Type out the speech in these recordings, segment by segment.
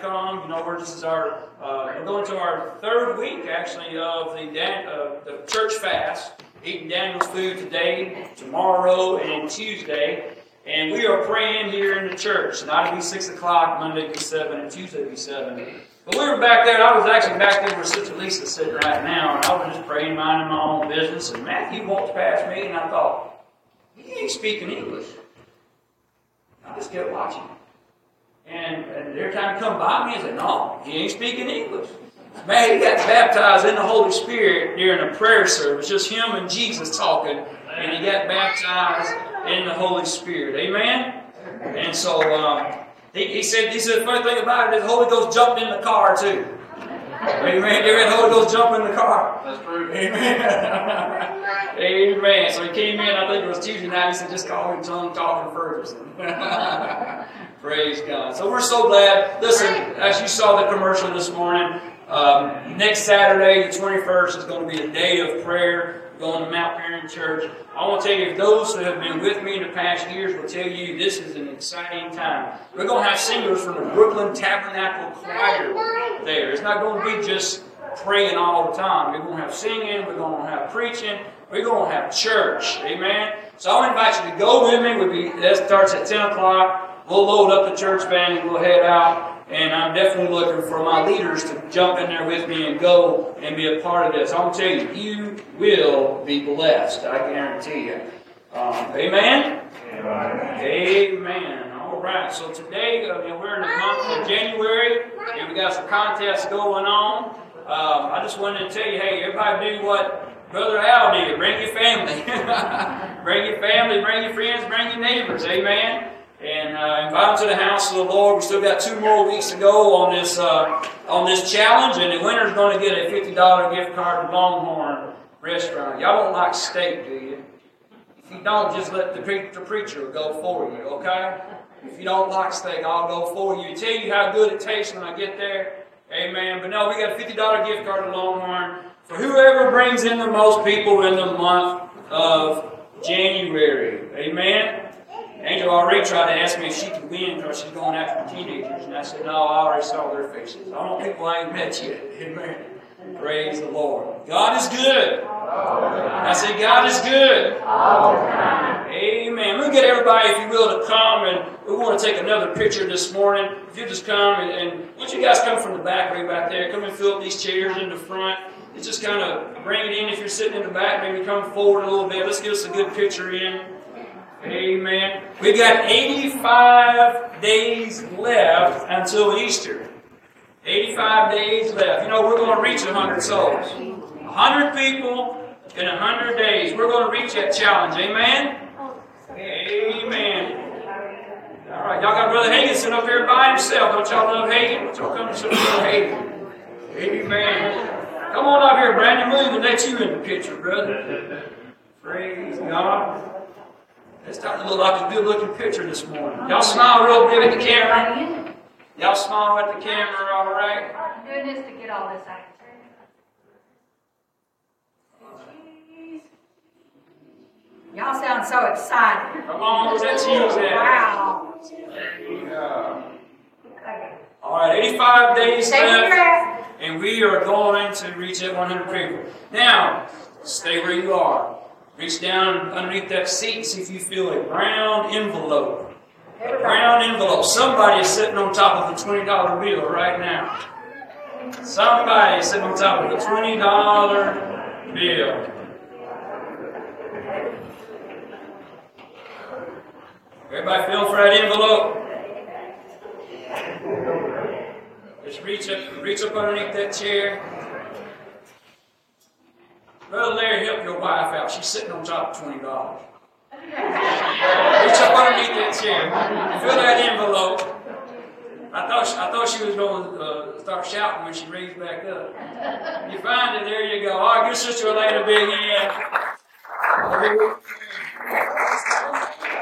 come. You know, we're this is our uh, we're going to our third week actually of the Dan, uh, the church fast. Eating Daniel's food today, tomorrow, and Tuesday. And we are praying here in the church. Tonight will be 6 o'clock, Monday be 7, and Tuesday be 7. But we were back there, and I was actually back there where Sister Lisa's sitting right now, and I was just praying, minding my own business. And Matthew walked past me, and I thought, he ain't speaking English. I just kept watching. And, and time he come by me, I said, no, he ain't speaking English. Man, he got baptized in the Holy Spirit during a prayer service, just him and Jesus talking, and he got baptized in the Holy Spirit. Amen? And so um, he, he said, he said, the funny thing about it is the Holy Ghost jumped in the car too. Amen. Read the Holy Ghost jump in the car? That's true. Amen. Amen. So he came in, I think it was Tuesday night, he said, just call him tongue talking Ferguson. Praise God. So we're so glad. Listen, as you saw the commercial this morning, um, next Saturday, the 21st, is going to be a day of prayer going to Mount Paran Church. I want to tell you, those who have been with me in the past years will tell you this is an exciting time. We're going to have singers from the Brooklyn Tabernacle Choir there. It's not going to be just praying all the time. We're going to have singing, we're going to have preaching, we're going to have church. Amen. So I'll invite you to go with me. We'll be, that starts at 10 o'clock. We'll load up the church band and we'll head out. And I'm definitely looking for my leaders to jump in there with me and go and be a part of this. I'm going to tell you, you will be blessed. I guarantee you. Um, amen? Amen? Amen. All right. So today, uh, we're in the month of January, and we got some contests going on. Um, I just wanted to tell you, hey, everybody do what Brother Al did. Bring your family. bring your family, bring your friends, bring your neighbors. Amen and uh, invite them to the house of the Lord. We still got two more weeks to go on this uh, on this challenge, and the winner's going to get a fifty dollar gift card to Longhorn Restaurant. Y'all don't like steak, do you? If you don't, just let the, pre- the preacher go for you, okay? If you don't like steak, I'll go for you. Tell you how good it tastes when I get there. Amen. But no, we got a fifty dollar gift card to Longhorn for whoever brings in the most people in the month of January. Amen. Angel already tried to ask me if she could win because she's going after the teenagers. And I said, no, I already saw their faces. I don't people I ain't met yet. Amen. Praise the Lord. God is good. I said, God is good. Amen. We'll get everybody, if you will, to come and we want to take another picture this morning. If you just come and, and you guys come from the back, right back there, come and fill up these chairs in the front. It's just kind of bring it in. If you're sitting in the back, maybe come forward a little bit. Let's get us a good picture in. Amen. We've got 85 days left until Easter. 85 days left. You know, we're going to reach 100 souls. 100 people in 100 days. We're going to reach that challenge. Amen? Amen. All right, y'all got Brother Hagan sitting up here by himself. Don't y'all love Hagan? Don't y'all come to some Brother Hagan? Amen. Come on up here, Brandon. Move and let you in the picture, brother. Praise God. It's starting to look like a good looking picture this morning. Y'all smile real big at the camera. Y'all smile at the camera, all right? I'm doing this to get all this out. Y'all sound so excited. Come on, where's that cheese at? Wow. Yeah. Okay. All right, 85 days Take left, and we are going to reach that 100 people. Now, stay where you are. Reach down underneath that seat and see if you feel a brown envelope. A brown envelope. Somebody is sitting on top of a $20 bill right now. Somebody is sitting on top of a $20 bill. Everybody feel for that envelope? Just reach up, reach up underneath that chair. Brother Larry, help your wife out. She's sitting on top of twenty dollars. reach up underneath that chair. Fill that envelope. I thought she, I thought she was going to uh, start shouting when she raised back up. You find it, there you go. All right, give Sister Elena a big hand.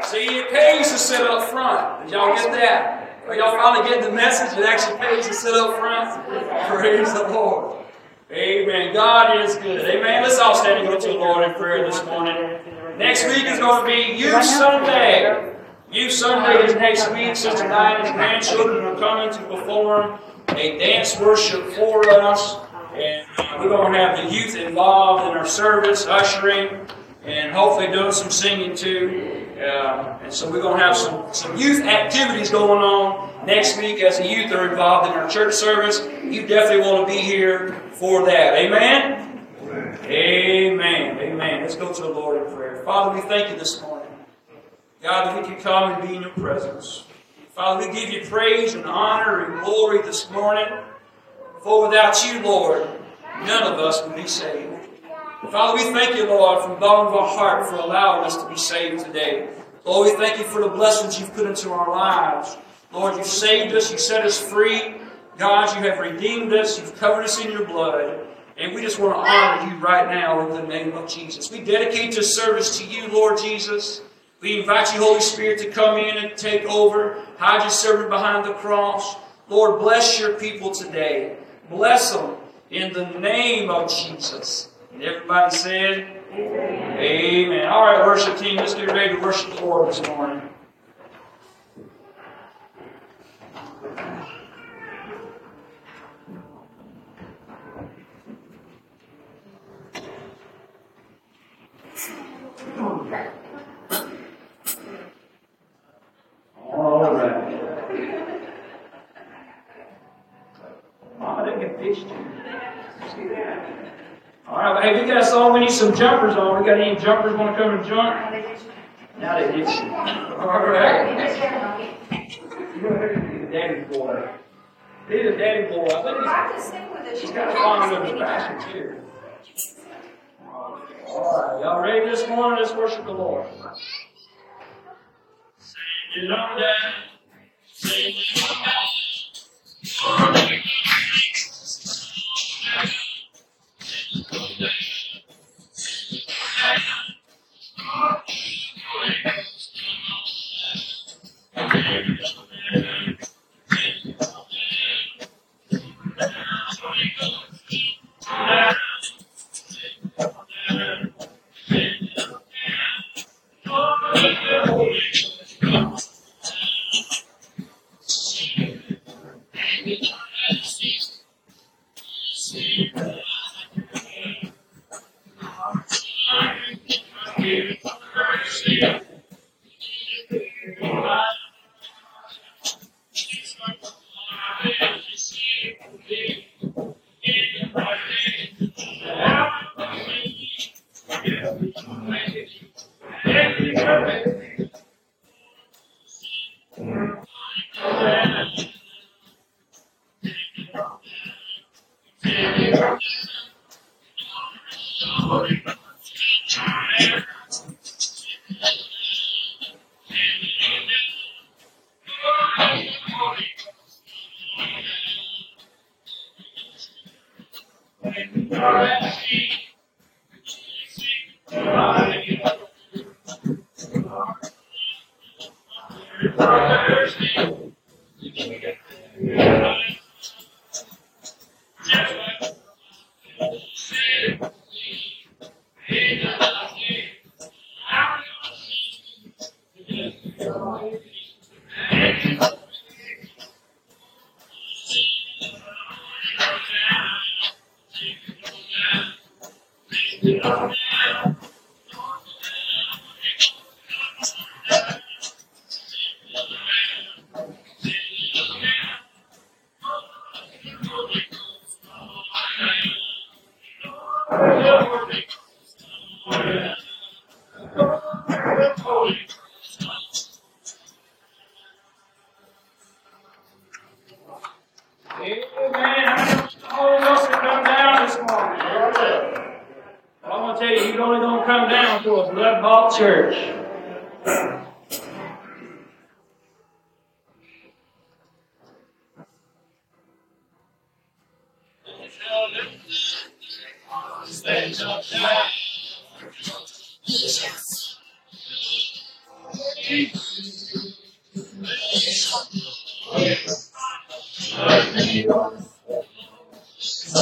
See, it pays to sit up front. Did y'all get that? Are y'all finally getting the message? It actually pays to sit up front. Praise the Lord. Amen. God is good. Amen. Let's all stand and go to the Lord in prayer this morning. Next week is going to be Youth Sunday. Youth Sunday is next week. Sister Diana's grandchildren are coming to perform a dance worship for us. And we're going to have the youth involved in our service, ushering, and hopefully doing some singing too. Uh, and so we're going to have some, some youth activities going on next week as the youth are involved in our church service. You definitely want to be here for that. Amen? Amen. Amen. Let's go to the Lord in prayer. Father, we thank you this morning. God, that we can come and be in your presence. Father, we give you praise and honor and glory this morning. For without you, Lord, none of us would be saved. Father, we thank you, Lord, from the bottom of our heart for allowing us to be saved today. Lord, we thank you for the blessings you've put into our lives. Lord, you've saved us, you set us free. God, you have redeemed us, you've covered us in your blood. And we just want to honor you right now in the name of Jesus. We dedicate this service to you, Lord Jesus. We invite you, Holy Spirit, to come in and take over. Hide your servant behind the cross. Lord, bless your people today. Bless them in the name of Jesus. And everybody said, Amen. Amen. All right, worship team, let's get ready to worship the Lord this morning. All right. Can fish too. See that? All right, hey, we got a song. We need some jumpers on. We got any jumpers want to come and jump? Now they did. All right. Daddy boy. He's a daddy boy. I think he's, I can sing with us. he's got a fun little fashion too. All right, y'all ready this morning? Let's worship the Lord. Sing it on down. Sing it on down.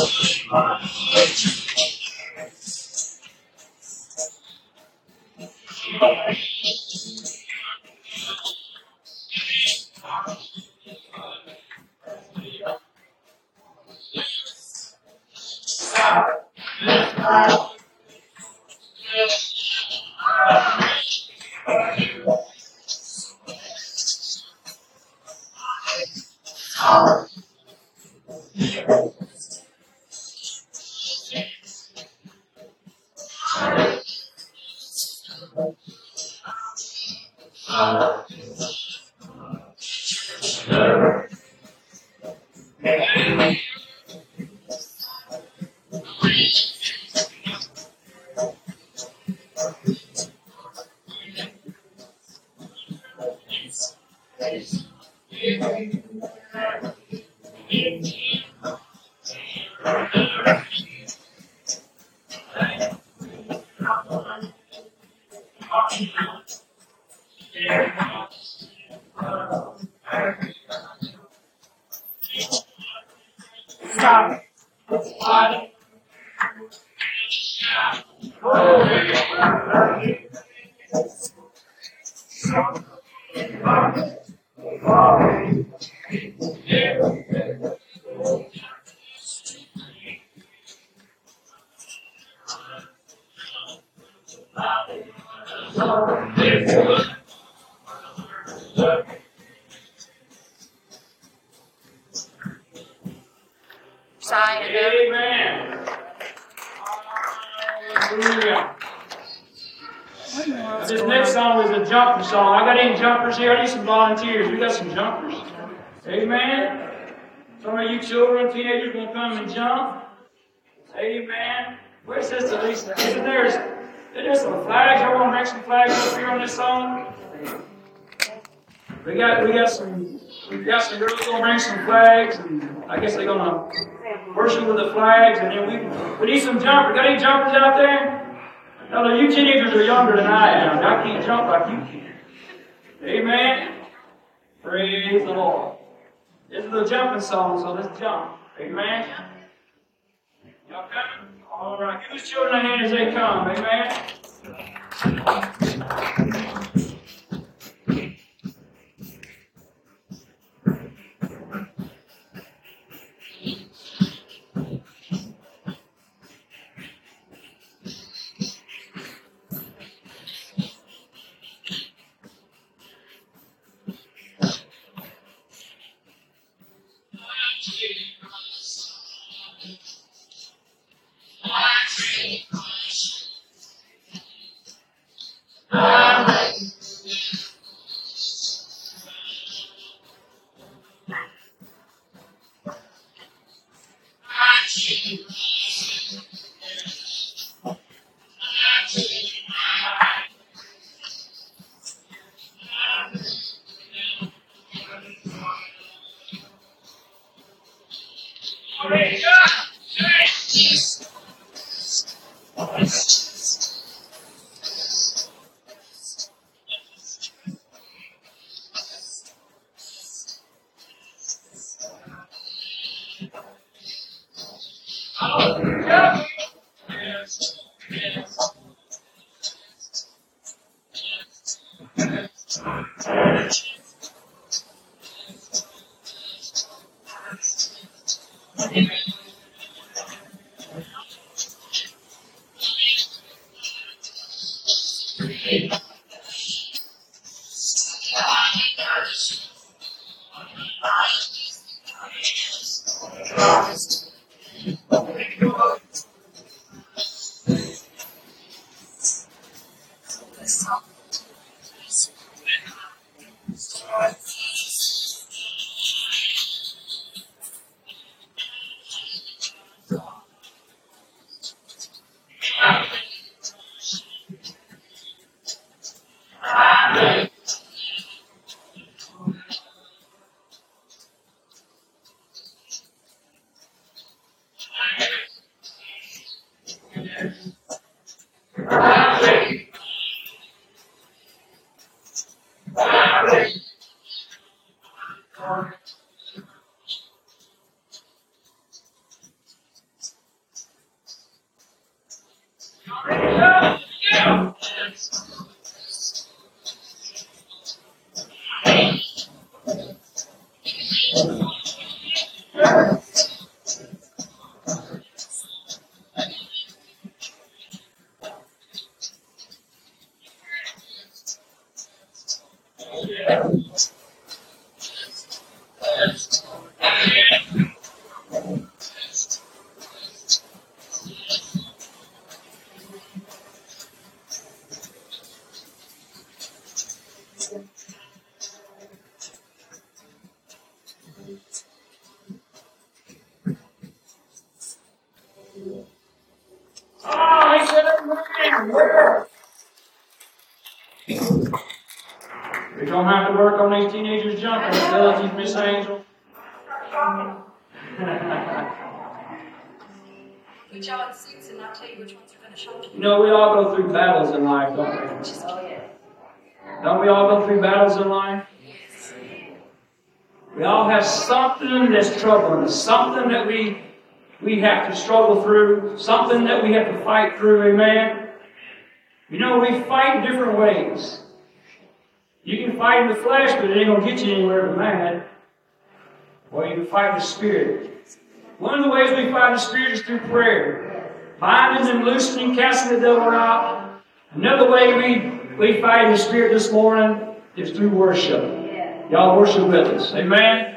します。Amen. This next song is a jumper song. I got any jumpers here? I need some volunteers. We got some jumpers. Amen. Some of you children, teenagers, gonna come and jump. Amen. Where's Sister Lisa? Isn't there, is there some flags? I want to make some flags up here on this song. We got we got some we got some girls gonna bring some flags, and I guess they're gonna worship with the flags, and then we we need some jumpers. Got any jumpers out there? No, you teenagers are younger than I am. I can't jump like you can. Amen. Praise the Lord. This is a jumping song, so let's jump. Amen. Y'all coming? All right. Give the children a hand as they come. Amen. Oh, something that's troubling us, something that we we have to struggle through, something that we have to fight through, amen? You know, we fight in different ways. You can fight in the flesh, but it ain't gonna get you anywhere but mad. Or you can fight in the spirit. One of the ways we fight the spirit is through prayer. Binding and loosening, casting the devil out. Another way we, we fight in the spirit this morning is through worship. Y'all worship with us. Amen.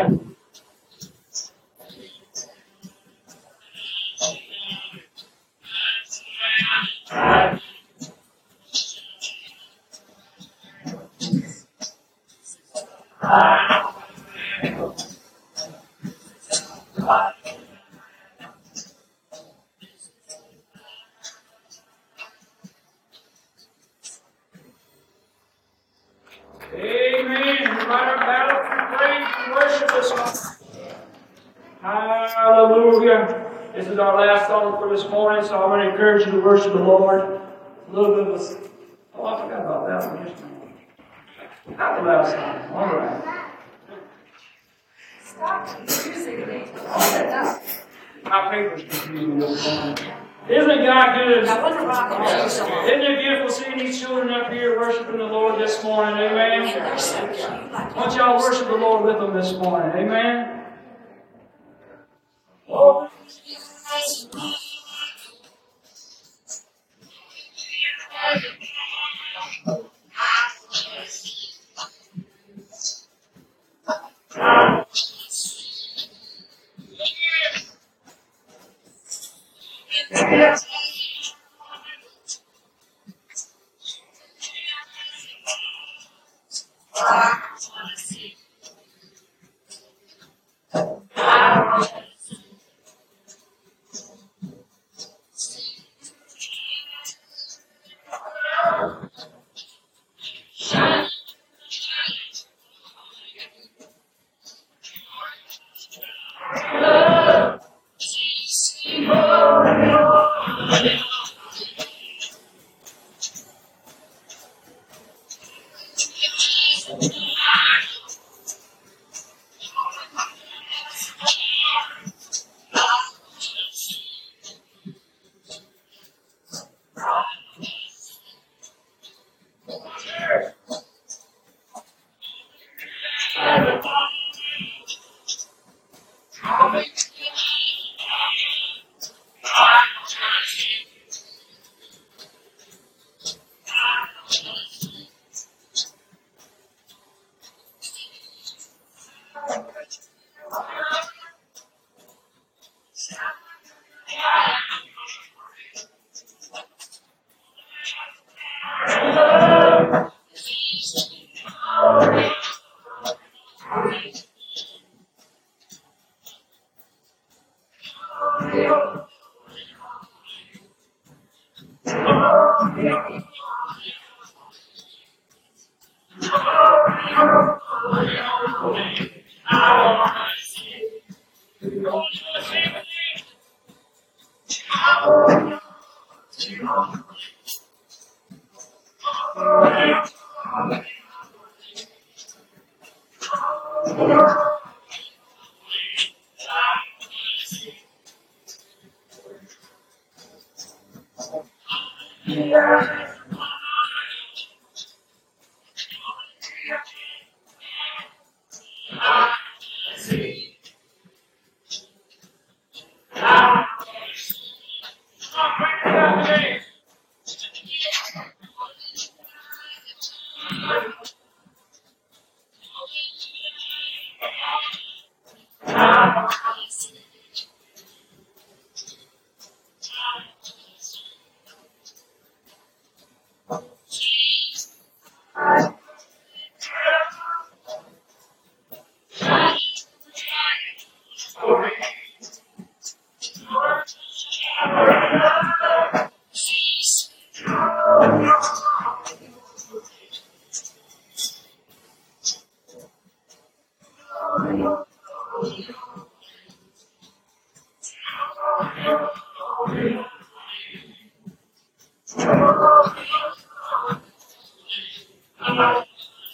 Amen. Isn't it beautiful seeing these children up here worshiping the Lord this morning? Amen. They're so cute. Like, Why don't y'all worship the Lord with them this morning? Amen. Oh.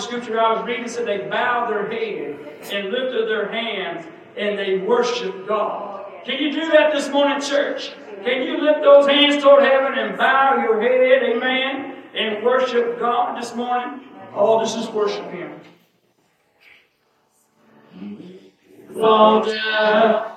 scripture I was reading said they bowed their head and lifted their hands and they worshiped God. Can you do that this morning, church? Can you lift those hands toward heaven and bow your head, amen, and worship God this morning? All this is worship Him. Fall down.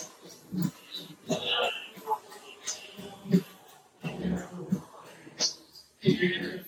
Forever.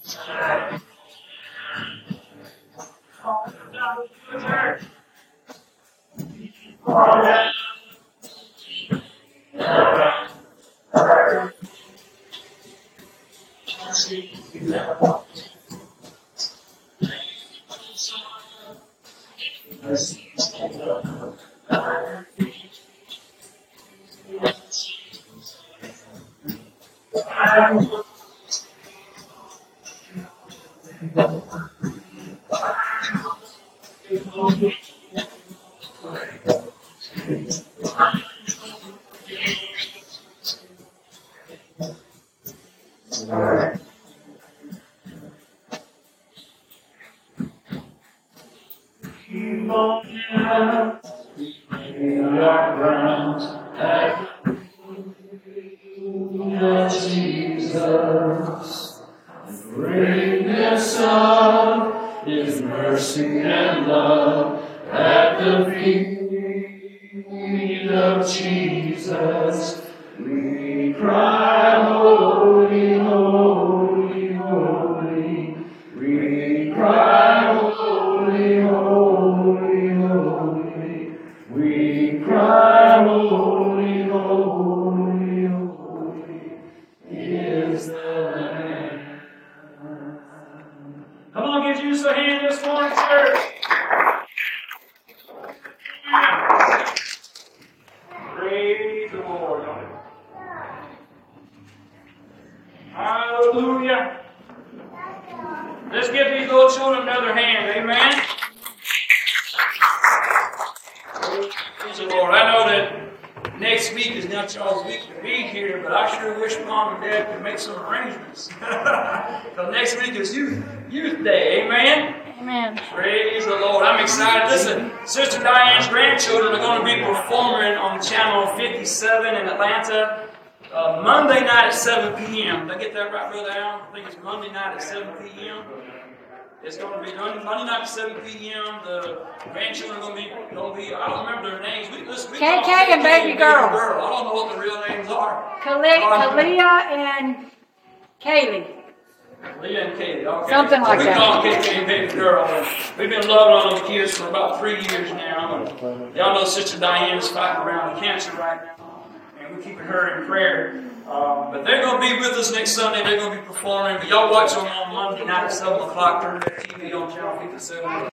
Mercy and love at the feet of Jesus. We cry, sure wish mom and dad could make some arrangements. Because next week is youth, youth day. Amen. Amen. Praise the Lord. I'm excited. Listen, Sister Diane's grandchildren are going to be performing on Channel 57 in Atlanta uh, Monday night at 7 p.m. Did I get that right, Brother Al? I think it's Monday night at 7 p.m. It's going to be done Monday night at 7 p.m. The grandchildren are going to be, going to be I don't remember their names. We, listen, we KK call and baby girls. I don't know what the real names are. Kale- Kalia and Kaylee. Leah and Katie, okay. Something like we that. call them KK and baby girl. And we've been loving on those kids for about three years now. And y'all know Sister Diane is fighting around with cancer right now. We're keeping her in prayer. Um, but they're going to be with us next Sunday. They're going to be performing. But y'all watch them on Monday night at 7 o'clock. Turn that TV on Channel 57.